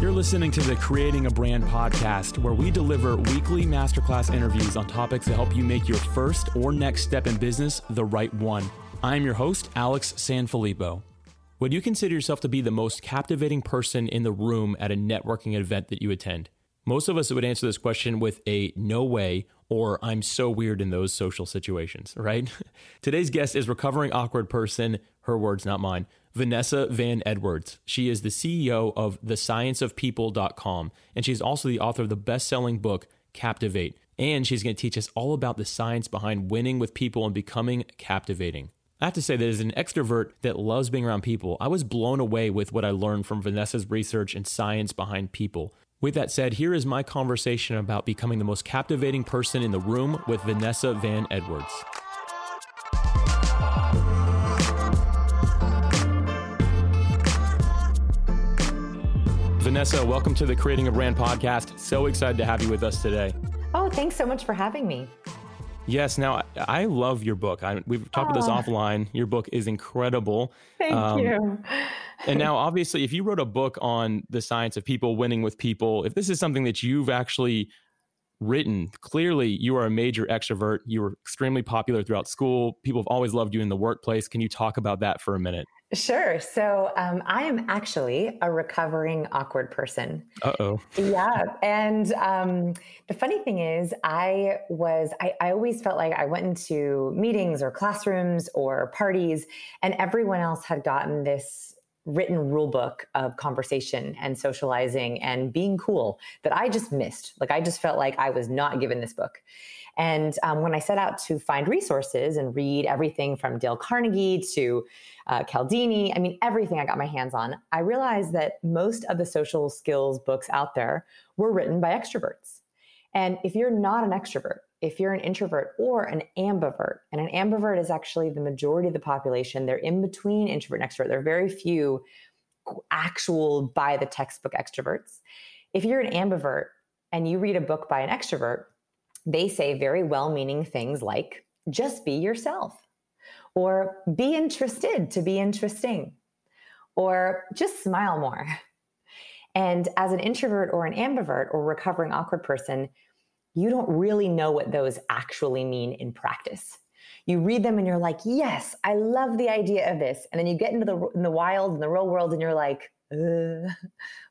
You're listening to the Creating a Brand podcast, where we deliver weekly masterclass interviews on topics that help you make your first or next step in business the right one. I'm your host, Alex Sanfilippo. Would you consider yourself to be the most captivating person in the room at a networking event that you attend? Most of us would answer this question with a no way or I'm so weird in those social situations, right? Today's guest is recovering awkward person, her words, not mine, Vanessa Van Edwards. She is the CEO of thescienceofpeople.com, and she's also the author of the best selling book, Captivate. And she's going to teach us all about the science behind winning with people and becoming captivating. I have to say that as an extrovert that loves being around people, I was blown away with what I learned from Vanessa's research and science behind people. With that said, here is my conversation about becoming the most captivating person in the room with Vanessa Van Edwards. Vanessa, welcome to the Creating a Brand podcast. So excited to have you with us today. Oh, thanks so much for having me. Yes. Now, I love your book. I, we've talked about this offline. Your book is incredible. Thank um, you. and now, obviously, if you wrote a book on the science of people winning with people, if this is something that you've actually written, clearly you are a major extrovert. You were extremely popular throughout school. People have always loved you in the workplace. Can you talk about that for a minute? Sure. So um, I am actually a recovering awkward person. Uh oh. Yeah. And um, the funny thing is, I was, I, I always felt like I went into meetings or classrooms or parties, and everyone else had gotten this written rule book of conversation and socializing and being cool that I just missed. Like I just felt like I was not given this book. And um, when I set out to find resources and read everything from Dale Carnegie to uh, Cialdini, I mean, everything I got my hands on, I realized that most of the social skills books out there were written by extroverts. And if you're not an extrovert, if you're an introvert or an ambivert, and an ambivert is actually the majority of the population, they're in between introvert and extrovert. There are very few actual by the textbook extroverts. If you're an ambivert and you read a book by an extrovert, they say very well meaning things like just be yourself, or be interested to be interesting, or just smile more. And as an introvert or an ambivert or recovering awkward person, you don't really know what those actually mean in practice. You read them and you're like, yes, I love the idea of this. And then you get into the, in the wild, in the real world, and you're like, uh,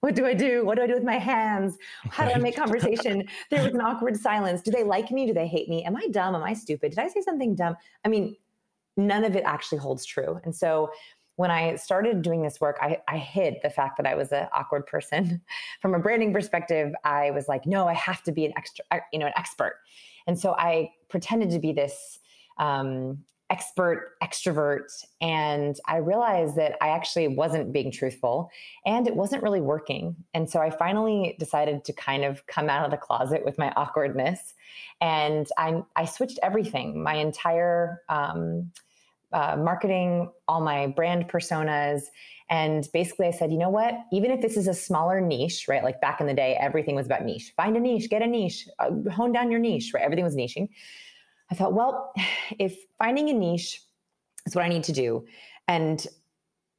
what do I do? What do I do with my hands? How do I make conversation? there was an awkward silence. Do they like me? Do they hate me? Am I dumb? Am I stupid? Did I say something dumb? I mean, none of it actually holds true. And so when I started doing this work, I, I hid the fact that I was an awkward person. From a branding perspective, I was like, no, I have to be an extra, you know, an expert. And so I pretended to be this um, expert extrovert and i realized that i actually wasn't being truthful and it wasn't really working and so i finally decided to kind of come out of the closet with my awkwardness and i, I switched everything my entire um, uh, marketing all my brand personas. And basically i said you know what? Even if this is a smaller niche right like back in the day everything was about niche. Find a niche get a niche uh, hone down your niche right? Everything was niching. I thought, well, if finding a niche is what I need to do, and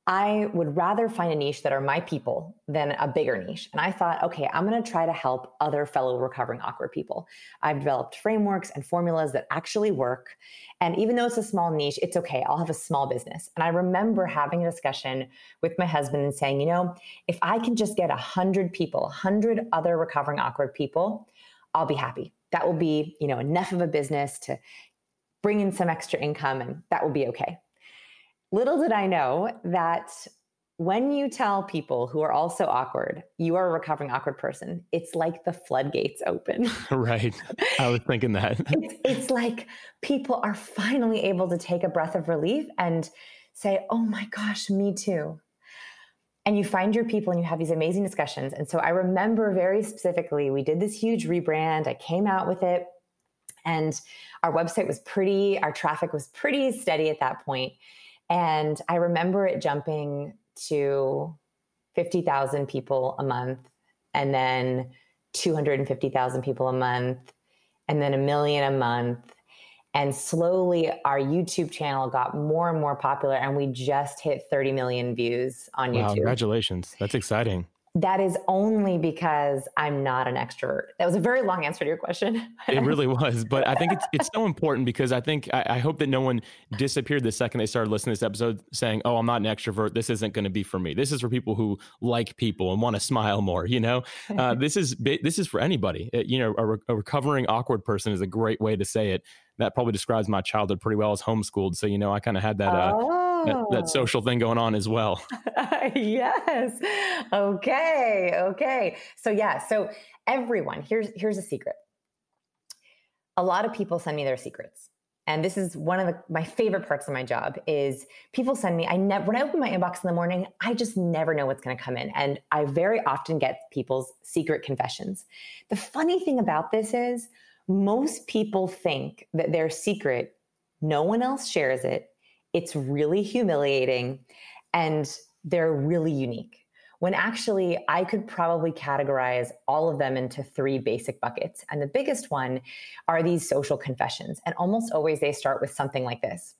I would rather find a niche that are my people than a bigger niche. And I thought, okay, I'm going to try to help other fellow recovering awkward people. I've developed frameworks and formulas that actually work. And even though it's a small niche, it's okay. I'll have a small business. And I remember having a discussion with my husband and saying, you know, if I can just get 100 people, 100 other recovering awkward people, I'll be happy that will be, you know, enough of a business to bring in some extra income and that will be okay. Little did I know that when you tell people who are also awkward, you are a recovering awkward person, it's like the floodgates open. right. I was thinking that. it's, it's like people are finally able to take a breath of relief and say, oh my gosh, me too and you find your people and you have these amazing discussions. And so I remember very specifically, we did this huge rebrand. I came out with it, and our website was pretty, our traffic was pretty steady at that point. And I remember it jumping to 50,000 people a month, and then 250,000 people a month, and then a million a month. And slowly, our YouTube channel got more and more popular, and we just hit 30 million views on wow, YouTube. Congratulations. That's exciting that is only because I'm not an extrovert. That was a very long answer to your question. it really was, but I think it's it's so important because I think I, I, hope that no one disappeared the second they started listening to this episode, saying, "Oh, I'm not an extrovert. This isn't going to be for me. This is for people who like people and want to smile more." You know, uh, this is this is for anybody. It, you know, a, re- a recovering awkward person is a great way to say it. That probably describes my childhood pretty well as homeschooled. So you know, I kind of had that. Uh, oh that, that, oh. social thing going on as well. yes. Okay. Okay. So yeah. So everyone, here's here's a secret. A lot of people send me their secrets. And this is one of the, my favorite parts of my job is people send me, I never, when I open my inbox in the morning, I just never know what's going to come in. And I very often get people's secret confessions. The funny thing about this is most people think that their secret, no one else shares it it's really humiliating and they're really unique. When actually, I could probably categorize all of them into three basic buckets. And the biggest one are these social confessions. And almost always they start with something like this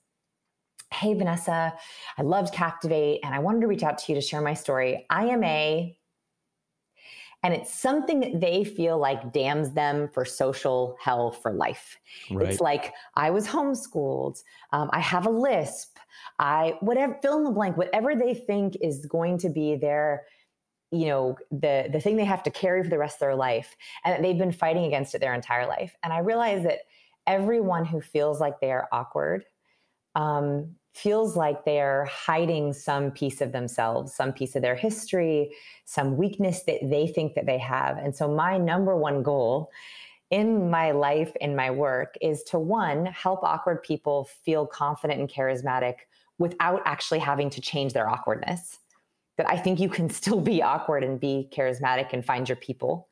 Hey, Vanessa, I loved Captivate and I wanted to reach out to you to share my story. I am a and it's something that they feel like damns them for social hell for life. Right. It's like I was homeschooled, um, I have a lisp, I whatever fill in the blank, whatever they think is going to be their you know the the thing they have to carry for the rest of their life and that they've been fighting against it their entire life and i realize that everyone who feels like they are awkward um, feels like they're hiding some piece of themselves, some piece of their history, some weakness that they think that they have. And so my number one goal in my life in my work is to one help awkward people feel confident and charismatic without actually having to change their awkwardness that i think you can still be awkward and be charismatic and find your people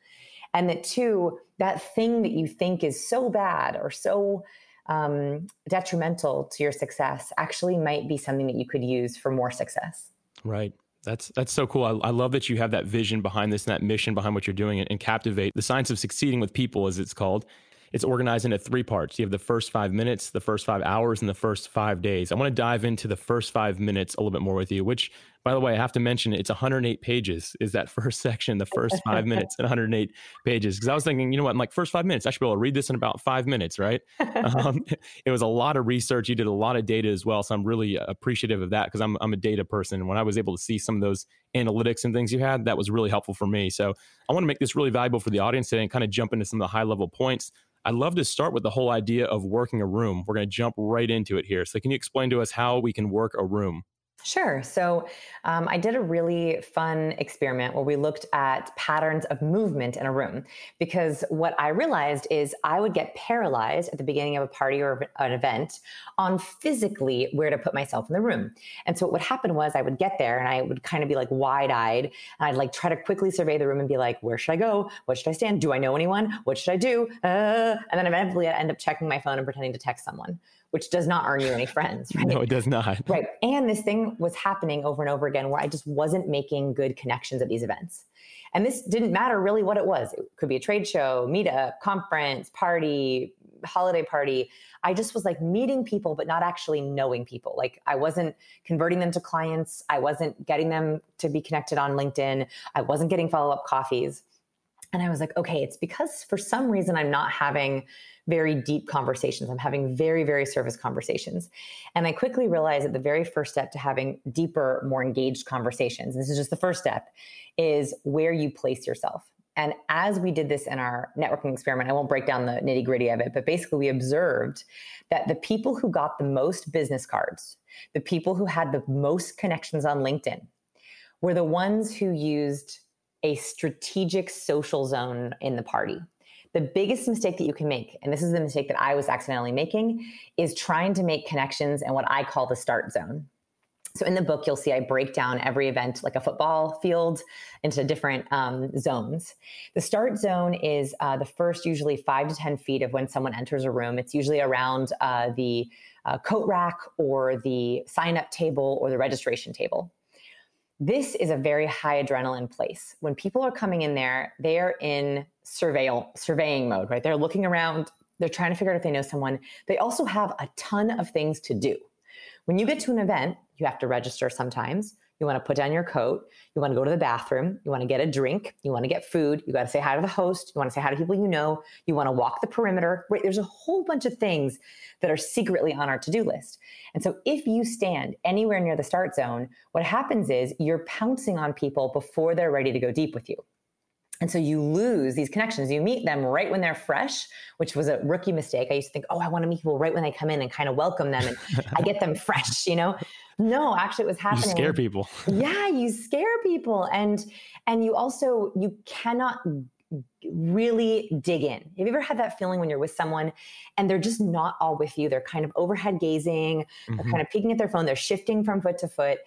and that two that thing that you think is so bad or so um, detrimental to your success actually might be something that you could use for more success. Right. That's that's so cool. I, I, love that you have that vision behind this and that mission behind what you're doing and, and captivate the science of succeeding with people, as it's called. It's organized into three parts. You have the first five minutes, the first five hours, and the first five days. I want to dive into the first five minutes a little bit more with you, which, by the way, I have to mention it's 108 pages, is that first section, the first five minutes and 108 pages. Because I was thinking, you know what, in like first five minutes, I should be able to read this in about five minutes, right? um, it was a lot of research. You did a lot of data as well. So I'm really appreciative of that because I'm, I'm a data person. When I was able to see some of those analytics and things you had, that was really helpful for me. So I want to make this really valuable for the audience today and kind of jump into some of the high level points. I'd love to start with the whole idea of working a room. We're going to jump right into it here. So, can you explain to us how we can work a room? Sure. So um, I did a really fun experiment where we looked at patterns of movement in a room because what I realized is I would get paralyzed at the beginning of a party or an event on physically where to put myself in the room. And so what would happen was I would get there and I would kind of be like wide eyed and I'd like try to quickly survey the room and be like, where should I go? What should I stand? Do I know anyone? What should I do? Uh, and then eventually I end up checking my phone and pretending to text someone which does not earn you any friends. Right? no, it does not. Right. And this thing was happening over and over again where I just wasn't making good connections at these events. And this didn't matter really what it was. It could be a trade show, meetup, conference, party, holiday party. I just was like meeting people, but not actually knowing people. Like I wasn't converting them to clients. I wasn't getting them to be connected on LinkedIn. I wasn't getting follow up coffees. And I was like, okay, it's because for some reason I'm not having very deep conversations. I'm having very, very surface conversations. And I quickly realized that the very first step to having deeper, more engaged conversations, this is just the first step, is where you place yourself. And as we did this in our networking experiment, I won't break down the nitty gritty of it, but basically we observed that the people who got the most business cards, the people who had the most connections on LinkedIn, were the ones who used a strategic social zone in the party. The biggest mistake that you can make, and this is the mistake that I was accidentally making, is trying to make connections in what I call the start zone. So in the book, you'll see I break down every event like a football field into different um, zones. The start zone is uh, the first, usually five to 10 feet of when someone enters a room. It's usually around uh, the uh, coat rack or the sign up table or the registration table. This is a very high adrenaline place. When people are coming in there, they are in surveil, surveying mode, right? They're looking around They're trying to figure out if they know someone. They also have a ton of things to do. When you get to an event, you have to register sometimes. You want to put down your coat. You want to go to the bathroom. You want to get a drink. You want to get food. You got to say hi to the host. You want to say hi to people you know. You want to walk the perimeter. Right? There's a whole bunch of things that are secretly on our to do list. And so if you stand anywhere near the start zone, what happens is you're pouncing on people before they're ready to go deep with you. And so you lose these connections. You meet them right when they're fresh, which was a rookie mistake. I used to think, oh, I want to meet people right when they come in and kind of welcome them and I get them fresh, you know? No, actually it was happening. You scare people. yeah, you scare people. And and you also you cannot really dig in. Have you ever had that feeling when you're with someone and they're just not all with you? They're kind of overhead gazing, mm-hmm. they're kind of peeking at their phone, they're shifting from foot to foot.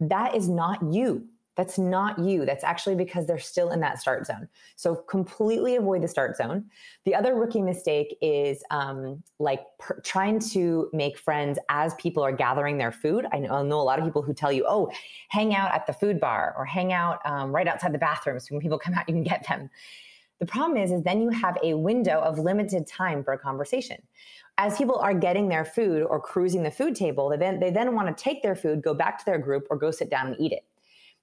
That is not you. That's not you. That's actually because they're still in that start zone. So completely avoid the start zone. The other rookie mistake is um, like per- trying to make friends as people are gathering their food. I know, I know, a lot of people who tell you, oh, hang out at the food bar or hang out um, right outside the bathroom. So when people come out, you can get them. The problem is, is then you have a window of limited time for a conversation. As people are getting their food or cruising the food table, they then, they then want to take their food, go back to their group, or go sit down and eat it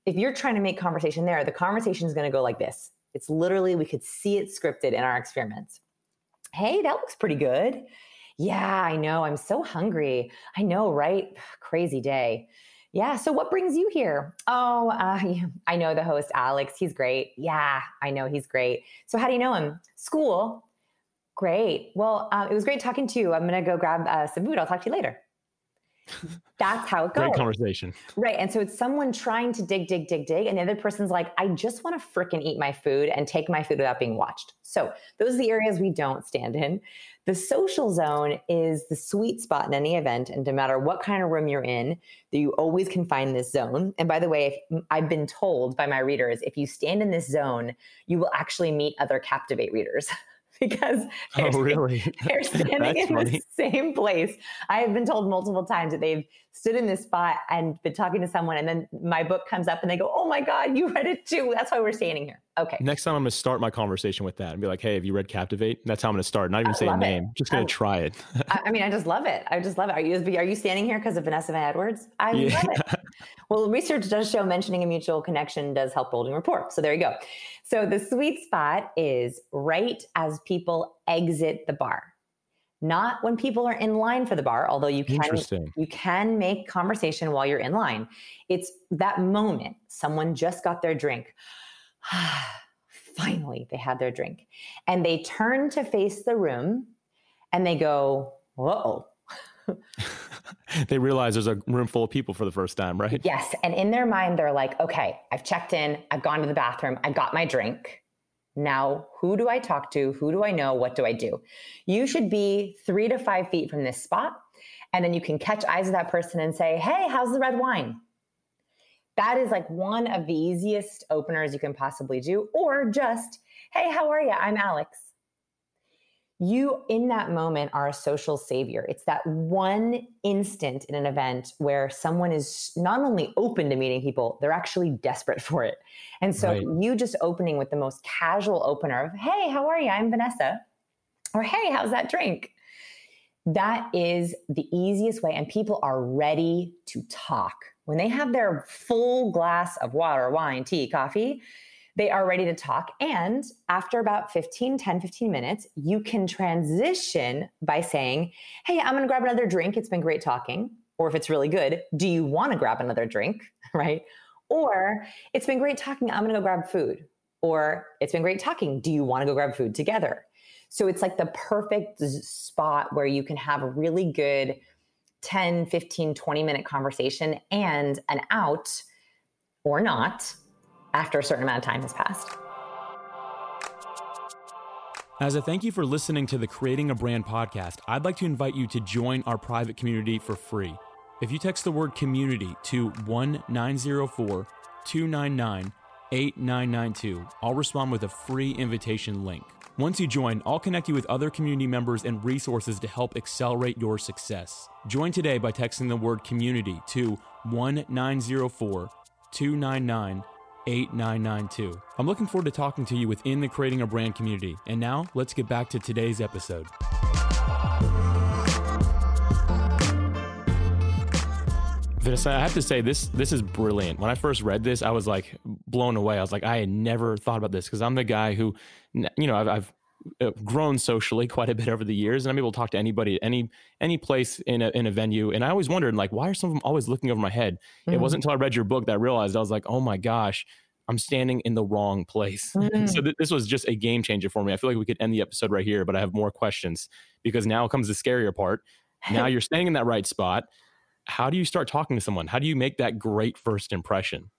if you're trying to make conversation there, the conversation is going to go like this. It's literally, we could see it scripted in our experiments. Hey, that looks pretty good. Yeah, I know. I'm so hungry. I know, right? Crazy day. Yeah. So, what brings you here? Oh, uh, I know the host, Alex. He's great. Yeah, I know he's great. So, how do you know him? School. Great. Well, uh, it was great talking to you. I'm going to go grab uh, some food. I'll talk to you later. That's how it goes. Great conversation. Right. And so it's someone trying to dig, dig, dig, dig. And the other person's like, I just want to freaking eat my food and take my food without being watched. So those are the areas we don't stand in. The social zone is the sweet spot in any event. And no matter what kind of room you're in, you always can find this zone. And by the way, I've been told by my readers, if you stand in this zone, you will actually meet other Captivate readers. because oh, they're, oh, really? they're standing in funny. the same place. I have been told multiple times that they've stood in this spot and been talking to someone, and then my book comes up and they go, Oh my God, you read it too. That's why we're standing here. Okay. Next time I'm going to start my conversation with that and be like, Hey, have you read Captivate? And that's how I'm going to start. Not even I say a name. It. Just going to try it. I mean, I just love it. I just love it. Are you, are you standing here because of Vanessa Van Edwards? I yeah. love it. Well, research does show mentioning a mutual connection does help building rapport. So there you go. So the sweet spot is right as people exit the bar. Not when people are in line for the bar, although you can you can make conversation while you're in line. It's that moment someone just got their drink. Finally, they had their drink. And they turn to face the room and they go, "Whoa." they realize there's a room full of people for the first time, right? Yes. And in their mind, they're like, okay, I've checked in, I've gone to the bathroom, I got my drink. Now, who do I talk to? Who do I know? What do I do? You should be three to five feet from this spot. And then you can catch eyes of that person and say, hey, how's the red wine? That is like one of the easiest openers you can possibly do. Or just, hey, how are you? I'm Alex you in that moment are a social savior. It's that one instant in an event where someone is not only open to meeting people, they're actually desperate for it. And so right. you just opening with the most casual opener of, hey, how are you? I'm Vanessa. Or hey, how's that drink? That is the easiest way. And people are ready to talk. When they have their full glass of water, wine, tea, coffee, they are ready to talk. And after about 15, 10, 15 minutes, you can transition by saying, Hey, I'm going to grab another drink. It's been great talking. Or if it's really good, do you want to grab another drink? Right. Or it's been great talking. I'm going to go grab food. Or it's been great talking. Do you want to go grab food together? So it's like the perfect spot where you can have a really good 10, 15, 20 minute conversation and an out or not after a certain amount of time has passed. As a thank you for listening to the Creating a Brand podcast, I'd like to invite you to join our private community for free. If you text the word community to 1904 299 8992, I'll respond with a free invitation link. Once you join, I'll connect you with other community members and resources to help accelerate your success. Join today by texting the word community to 1904 299 8992. I'm looking forward to talking to you within the Creating a Brand community. And now let's get back to today's episode. Vanessa, I have to say this this is brilliant. When I first read this, I was like blown away. I was like, I had never thought about this because I'm the guy who, you know, I've, I've grown socially quite a bit over the years, and I'm able to talk to anybody at any any place in a in a venue. And I always wondered, like, why are some of them always looking over my head? Mm-hmm. It wasn't until I read your book that I realized I was like, oh my gosh, I'm standing in the wrong place. Mm-hmm. so th- this was just a game changer for me. I feel like we could end the episode right here, but I have more questions because now comes the scarier part. Now you're standing in that right spot how do you start talking to someone? How do you make that great first impression?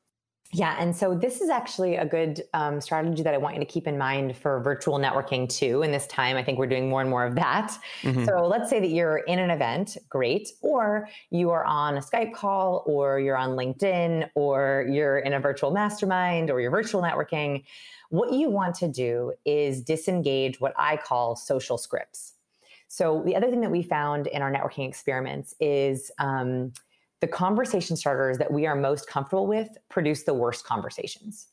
Yeah, and so this is actually a good um, strategy that I want you to keep in mind for virtual networking too. In this time, I think we're doing more and more of that. Mm-hmm. So let's say that you're in an event, great, or you are on a Skype call, or you're on LinkedIn, or you're in a virtual mastermind, or you're virtual networking. What you want to do is disengage what I call social scripts. So the other thing that we found in our networking experiments is um, the conversation starters that we are most comfortable with produce the worst conversations.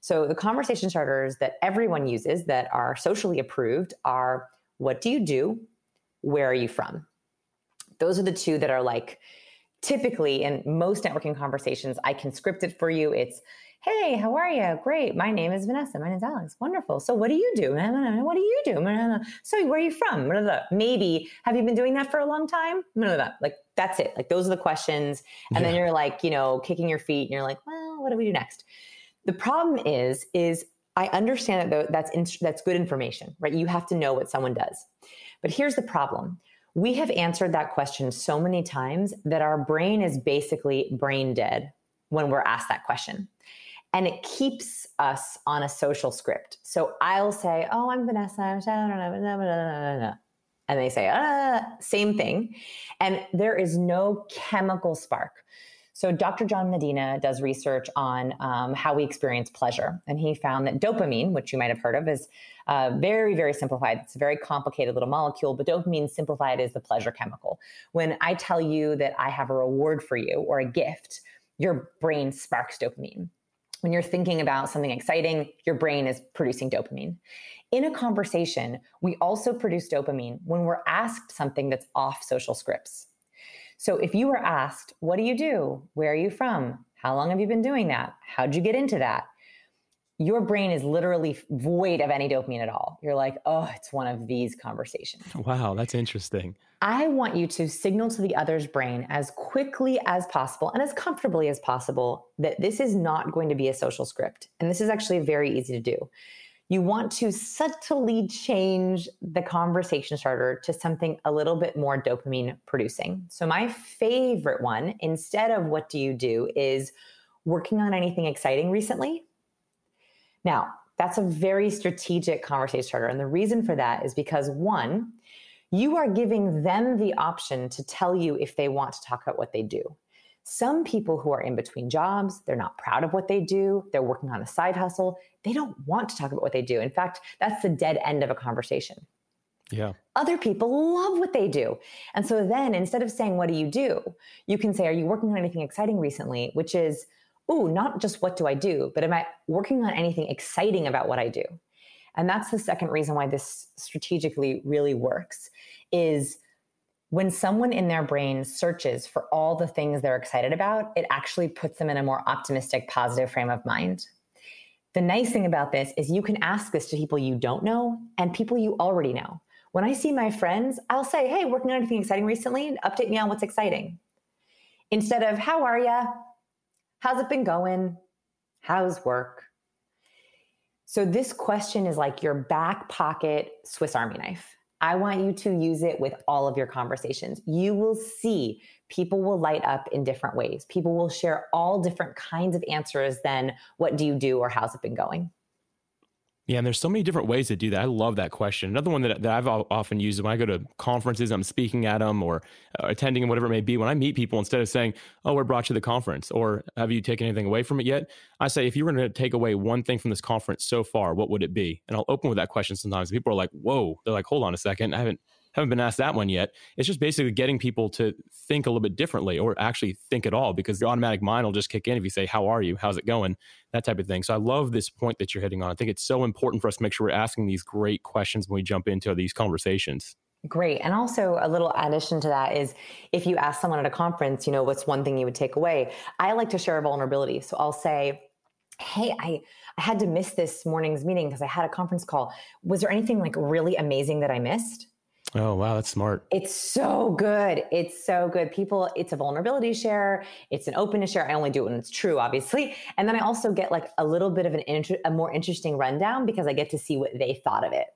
So the conversation starters that everyone uses that are socially approved are what do you do? Where are you from? Those are the two that are like typically in most networking conversations, I can script it for you. It's Hey, how are you? Great. My name is Vanessa. My name is Alex. Wonderful. So, what do you do? What do you do? So, where are you from? Maybe have you been doing that for a long time? Like, that's it. Like, those are the questions. And yeah. then you're like, you know, kicking your feet and you're like, well, what do we do next? The problem is, is I understand that that's in, that's good information, right? You have to know what someone does. But here's the problem. We have answered that question so many times that our brain is basically brain dead when we're asked that question and it keeps us on a social script. So I'll say, "Oh, I'm Vanessa," and they say, "Ah," same thing, and there is no chemical spark. So Dr. John Medina does research on um, how we experience pleasure, and he found that dopamine, which you might have heard of, is uh, very, very simplified. It's a very complicated little molecule, but dopamine simplified is the pleasure chemical. When I tell you that I have a reward for you or a gift, your brain sparks dopamine when you're thinking about something exciting, your brain is producing dopamine. In a conversation, we also produce dopamine when we're asked something that's off social scripts. So if you were asked, What do you do? Where are you from? How long have you been doing that? How'd you get into that? Your brain is literally void of any dopamine at all. You're like, Oh, it's one of these conversations. Wow, that's interesting. I want you to signal to the other's brain as quickly as possible and as comfortably as possible that this is not going to be a social script. And this is actually very easy to do. You want to subtly change the conversation starter to something a little bit more dopamine producing. So, my favorite one, instead of what do you do, is working on anything exciting recently. Now, that's a very strategic conversation starter. And the reason for that is because one, you are giving them the option to tell you if they want to talk about what they do. Some people who are in between jobs, they're not proud of what they do, they're working on a side hustle, they don't want to talk about what they do. In fact, that's the dead end of a conversation. Yeah. Other people love what they do. And so then instead of saying, What do you do? you can say, Are you working on anything exciting recently? Which is, Ooh, not just what do I do, but am I working on anything exciting about what I do? And that's the second reason why this strategically really works is when someone in their brain searches for all the things they're excited about, it actually puts them in a more optimistic, positive frame of mind. The nice thing about this is you can ask this to people you don't know and people you already know. When I see my friends, I'll say, Hey, working on anything exciting recently? Update me on what's exciting. Instead of, How are you? How's it been going? How's work? So, this question is like your back pocket Swiss Army knife. I want you to use it with all of your conversations. You will see people will light up in different ways. People will share all different kinds of answers than what do you do or how's it been going? Yeah, and there's so many different ways to do that. I love that question. Another one that, that I've often used when I go to conferences, I'm speaking at them or uh, attending whatever it may be. When I meet people, instead of saying, "Oh, we're brought you to the conference," or "Have you taken anything away from it yet?" I say, "If you were going to take away one thing from this conference so far, what would it be?" And I'll open with that question. Sometimes people are like, "Whoa!" They're like, "Hold on a second, I haven't haven't been asked that one yet. It's just basically getting people to think a little bit differently or actually think at all because the automatic mind will just kick in if you say, How are you? How's it going? That type of thing. So I love this point that you're hitting on. I think it's so important for us to make sure we're asking these great questions when we jump into these conversations. Great. And also, a little addition to that is if you ask someone at a conference, you know, what's one thing you would take away? I like to share a vulnerability. So I'll say, Hey, I, I had to miss this morning's meeting because I had a conference call. Was there anything like really amazing that I missed? Oh, wow, that's smart. It's so good. It's so good. People, it's a vulnerability share. It's an openness share. I only do it when it's true, obviously. And then I also get like a little bit of an inter- a more interesting rundown because I get to see what they thought of it.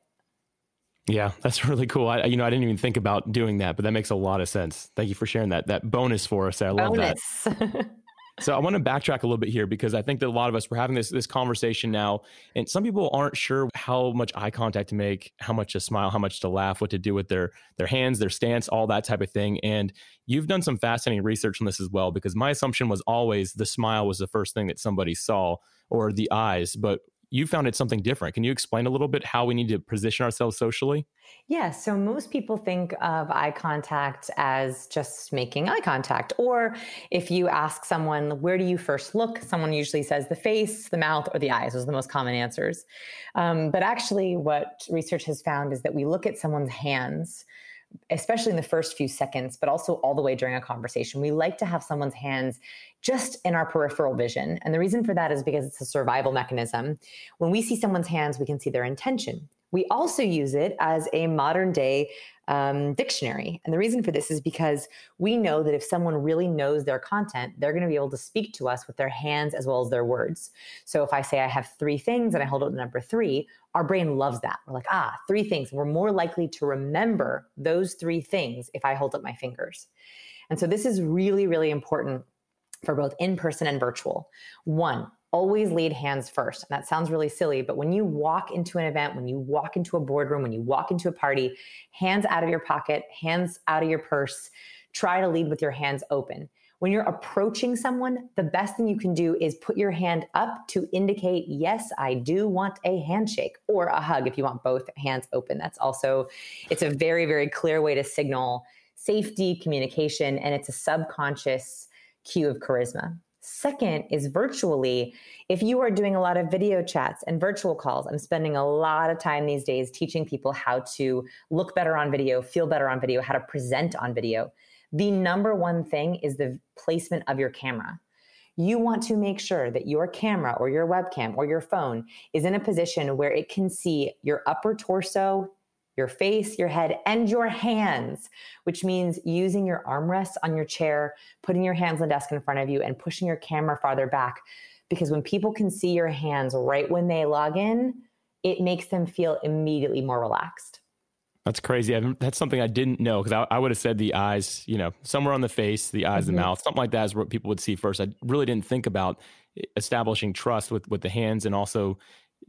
Yeah, that's really cool. I, you know, I didn't even think about doing that, but that makes a lot of sense. Thank you for sharing that that bonus for us. I love bonus. that. so I want to backtrack a little bit here because I think that a lot of us we're having this this conversation now, and some people aren't sure how much eye contact to make, how much to smile, how much to laugh, what to do with their their hands, their stance, all that type of thing. And you've done some fascinating research on this as well because my assumption was always the smile was the first thing that somebody saw or the eyes, but you found it something different. Can you explain a little bit how we need to position ourselves socially? Yeah, so most people think of eye contact as just making eye contact. Or if you ask someone, where do you first look? Someone usually says the face, the mouth, or the eyes. Those are the most common answers. Um, but actually, what research has found is that we look at someone's hands especially in the first few seconds, but also all the way during a conversation. We like to have someone's hands just in our peripheral vision. And the reason for that is because it's a survival mechanism. When we see someone's hands, we can see their intention. We also use it as a modern day um, dictionary. And the reason for this is because we know that if someone really knows their content, they're going to be able to speak to us with their hands as well as their words. So if I say I have three things and I hold up the number three, our brain loves that. We're like, ah, three things. We're more likely to remember those three things if I hold up my fingers. And so this is really, really important for both in person and virtual. One, always lead hands first. And that sounds really silly, but when you walk into an event, when you walk into a boardroom, when you walk into a party, hands out of your pocket, hands out of your purse, try to lead with your hands open. When you're approaching someone, the best thing you can do is put your hand up to indicate, yes, I do want a handshake or a hug if you want both hands open. That's also, it's a very, very clear way to signal safety, communication, and it's a subconscious cue of charisma. Second is virtually. If you are doing a lot of video chats and virtual calls, I'm spending a lot of time these days teaching people how to look better on video, feel better on video, how to present on video. The number one thing is the placement of your camera. You want to make sure that your camera or your webcam or your phone is in a position where it can see your upper torso, your face, your head, and your hands, which means using your armrests on your chair, putting your hands on the desk in front of you, and pushing your camera farther back. Because when people can see your hands right when they log in, it makes them feel immediately more relaxed. That's crazy. I, that's something I didn't know because I, I, would have said the eyes, you know, somewhere on the face, the eyes, mm-hmm. the mouth, something like that is what people would see first. I really didn't think about establishing trust with with the hands and also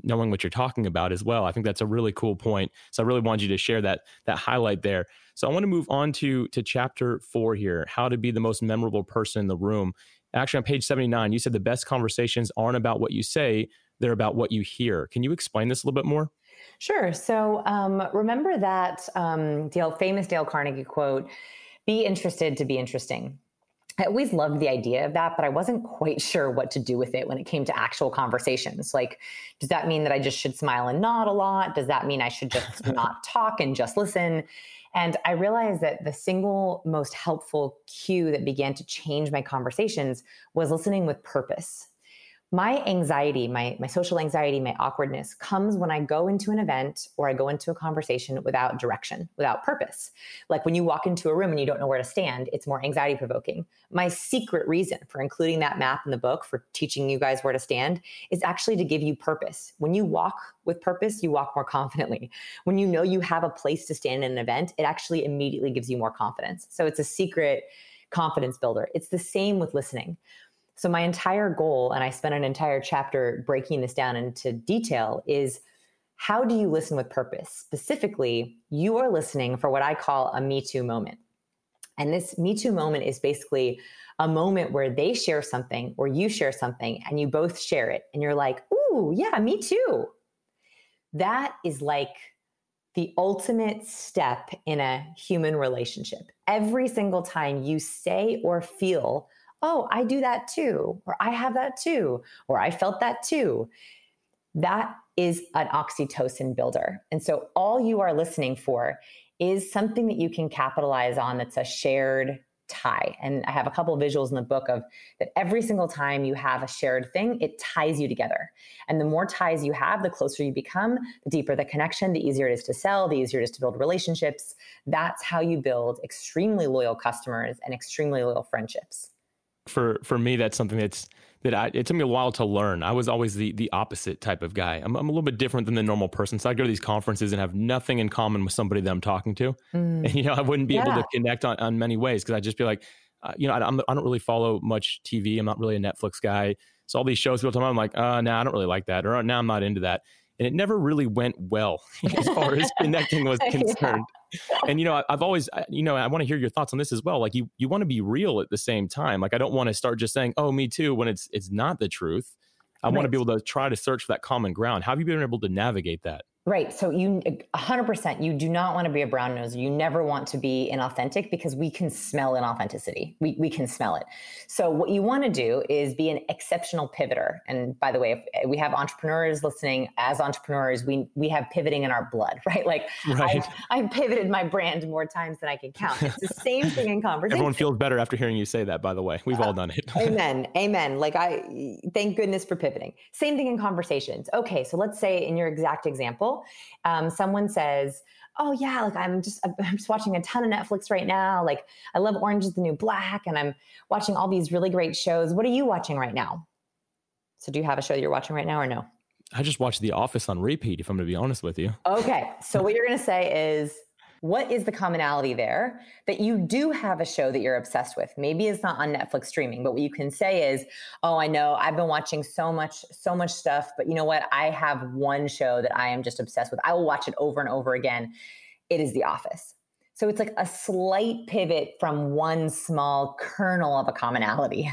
knowing what you're talking about as well. I think that's a really cool point. So I really wanted you to share that that highlight there. So I want to move on to to chapter 4 here, how to be the most memorable person in the room. Actually on page 79, you said the best conversations aren't about what you say, they're about what you hear. Can you explain this a little bit more? Sure. So um, remember that um, Dale, famous Dale Carnegie quote, be interested to be interesting. I always loved the idea of that, but I wasn't quite sure what to do with it when it came to actual conversations. Like, does that mean that I just should smile and nod a lot? Does that mean I should just not talk and just listen? And I realized that the single most helpful cue that began to change my conversations was listening with purpose my anxiety, my, my social anxiety, my awkwardness comes when I go into an event or I go into a conversation without direction, without purpose. Like when you walk into a room and you don't know where to stand, it's more anxiety provoking. My secret reason for including that map in the book, for teaching you guys where to stand, is actually to give you purpose. When you walk with purpose, you walk more confidently. When you know you have a place to stand in an event, it actually immediately gives you more confidence. So it's a secret confidence builder. It's the same with listening so, my entire goal, and I spent an entire chapter breaking this down into detail, is how do you listen with purpose? Specifically, you are listening for what I call a Me Too moment. And this Me Too moment is basically a moment where they share something or you share something and you both share it. And you're like, ooh, yeah, me too. That is like the ultimate step in a human relationship. Every single time you say or feel oh, I do that too, or I have that too, or I felt that too. That is an oxytocin builder. And so all you are listening for is something that you can capitalize on that's a shared tie. And I have a couple visuals in the book of that every single time you have a shared thing, it ties you together. And the more ties you have, the closer you become, the deeper the connection, the easier it is to sell, the easier it is to build relationships. That's how you build extremely loyal customers and extremely loyal friendships. For for me, that's something that's that I, it took me a while to learn. I was always the the opposite type of guy. I'm, I'm a little bit different than the normal person. So I go to these conferences and have nothing in common with somebody that I'm talking to, mm. and you know I wouldn't be yeah. able to connect on, on many ways because I'd just be like, uh, you know, I, I'm, I don't really follow much TV. I'm not really a Netflix guy. So all these shows people talk about, I'm like, uh, no, nah, I don't really like that, or now nah, I'm not into that and it never really went well as far as connecting was concerned. yeah. And you know, I've always, you know, I want to hear your thoughts on this as well. Like you, you want to be real at the same time. Like I don't want to start just saying, "Oh, me too," when it's it's not the truth. I right. want to be able to try to search for that common ground. How have you been able to navigate that? Right. So you 100% you do not want to be a brown nose. You never want to be inauthentic because we can smell inauthenticity. We we can smell it. So what you want to do is be an exceptional pivoter. And by the way, if we have entrepreneurs listening as entrepreneurs, we we have pivoting in our blood, right? Like right. I've, I've pivoted my brand more times than I can count. It's the same thing in conversation. Everyone feels better after hearing you say that, by the way. We've uh, all done it. amen. Amen. Like I thank goodness for pivoting. Same thing in conversations. Okay, so let's say in your exact example um, someone says, oh yeah like i'm just i'm just watching a ton of netflix right now. Like i love orange is the new black and i'm watching all these really great shows. What are you watching right now? So do you have a show you're watching right now or no? I just watched the office on repeat if i'm going to be honest with you. Okay so what you're going to say is what is the commonality there that you do have a show that you're obsessed with? Maybe it's not on netflix streaming but what you can say is oh i know i've been watching so much so much stuff but you know what? I have one show that i am just obsessed with. I will watch it over and over again. It is the office. So it's like a slight pivot from one small kernel of a commonality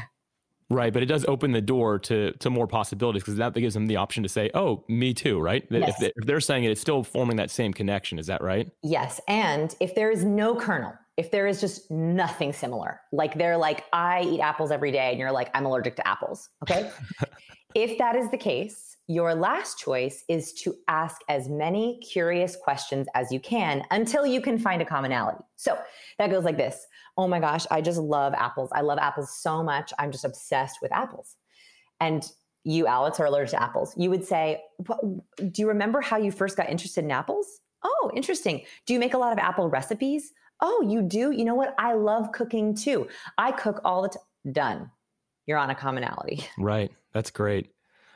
Right, but it does open the door to to more possibilities because that gives them the option to say, "Oh, me too." Right? Yes. If, they, if they're saying it, it's still forming that same connection. Is that right? Yes, and if there is no kernel, if there is just nothing similar, like they're like, "I eat apples every day," and you're like, "I'm allergic to apples." Okay, if that is the case, your last choice is to ask as many curious questions as you can until you can find a commonality. So that goes like this Oh my gosh, I just love apples. I love apples so much. I'm just obsessed with apples. And you, Alex, are allergic to apples. You would say, Do you remember how you first got interested in apples? Oh, interesting. Do you make a lot of apple recipes? Oh, you do? You know what? I love cooking too. I cook all the time. Done. You're on a commonality. Right. That's great.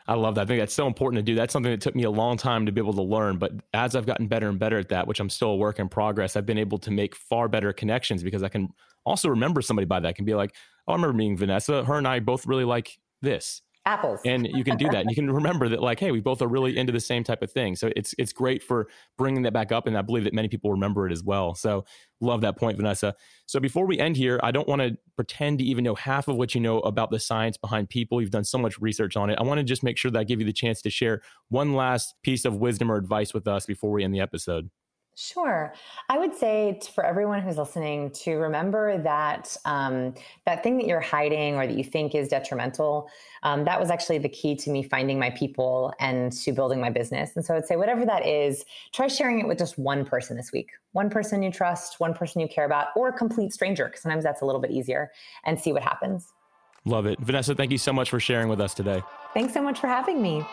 I love that. I think that's so important to do. That's something that took me a long time to be able to learn. But as I've gotten better and better at that, which I'm still a work in progress, I've been able to make far better connections because I can also remember somebody by that. I can be like, oh, I remember meeting Vanessa. Her and I both really like this apples. And you can do that. And you can remember that like hey we both are really into the same type of thing. So it's it's great for bringing that back up and i believe that many people remember it as well. So love that point vanessa. So before we end here i don't want to pretend to even know half of what you know about the science behind people. You've done so much research on it. I want to just make sure that i give you the chance to share one last piece of wisdom or advice with us before we end the episode Sure. I would say for everyone who's listening to remember that um, that thing that you're hiding or that you think is detrimental, um, that was actually the key to me finding my people and to building my business. And so I'd say, whatever that is, try sharing it with just one person this week one person you trust, one person you care about, or a complete stranger, because sometimes that's a little bit easier, and see what happens. Love it. Vanessa, thank you so much for sharing with us today. Thanks so much for having me.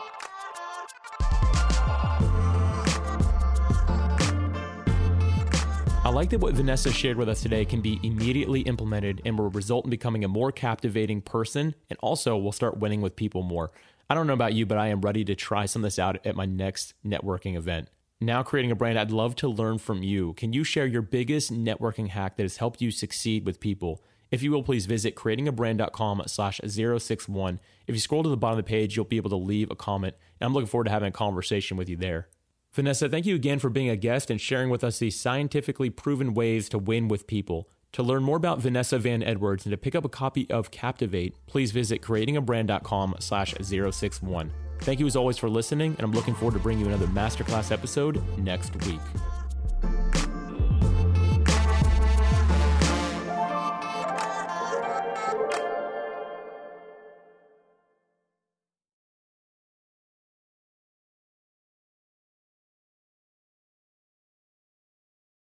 Like that what Vanessa shared with us today can be immediately implemented and will result in becoming a more captivating person and also will start winning with people more. I don't know about you, but I am ready to try some of this out at my next networking event. Now creating a brand, I'd love to learn from you. Can you share your biggest networking hack that has helped you succeed with people? If you will, please visit creatingabrand.com slash 061. If you scroll to the bottom of the page, you'll be able to leave a comment. And I'm looking forward to having a conversation with you there. Vanessa, thank you again for being a guest and sharing with us these scientifically proven ways to win with people. To learn more about Vanessa Van Edwards and to pick up a copy of Captivate, please visit creatingabrand.com slash 061. Thank you as always for listening, and I'm looking forward to bringing you another masterclass episode next week.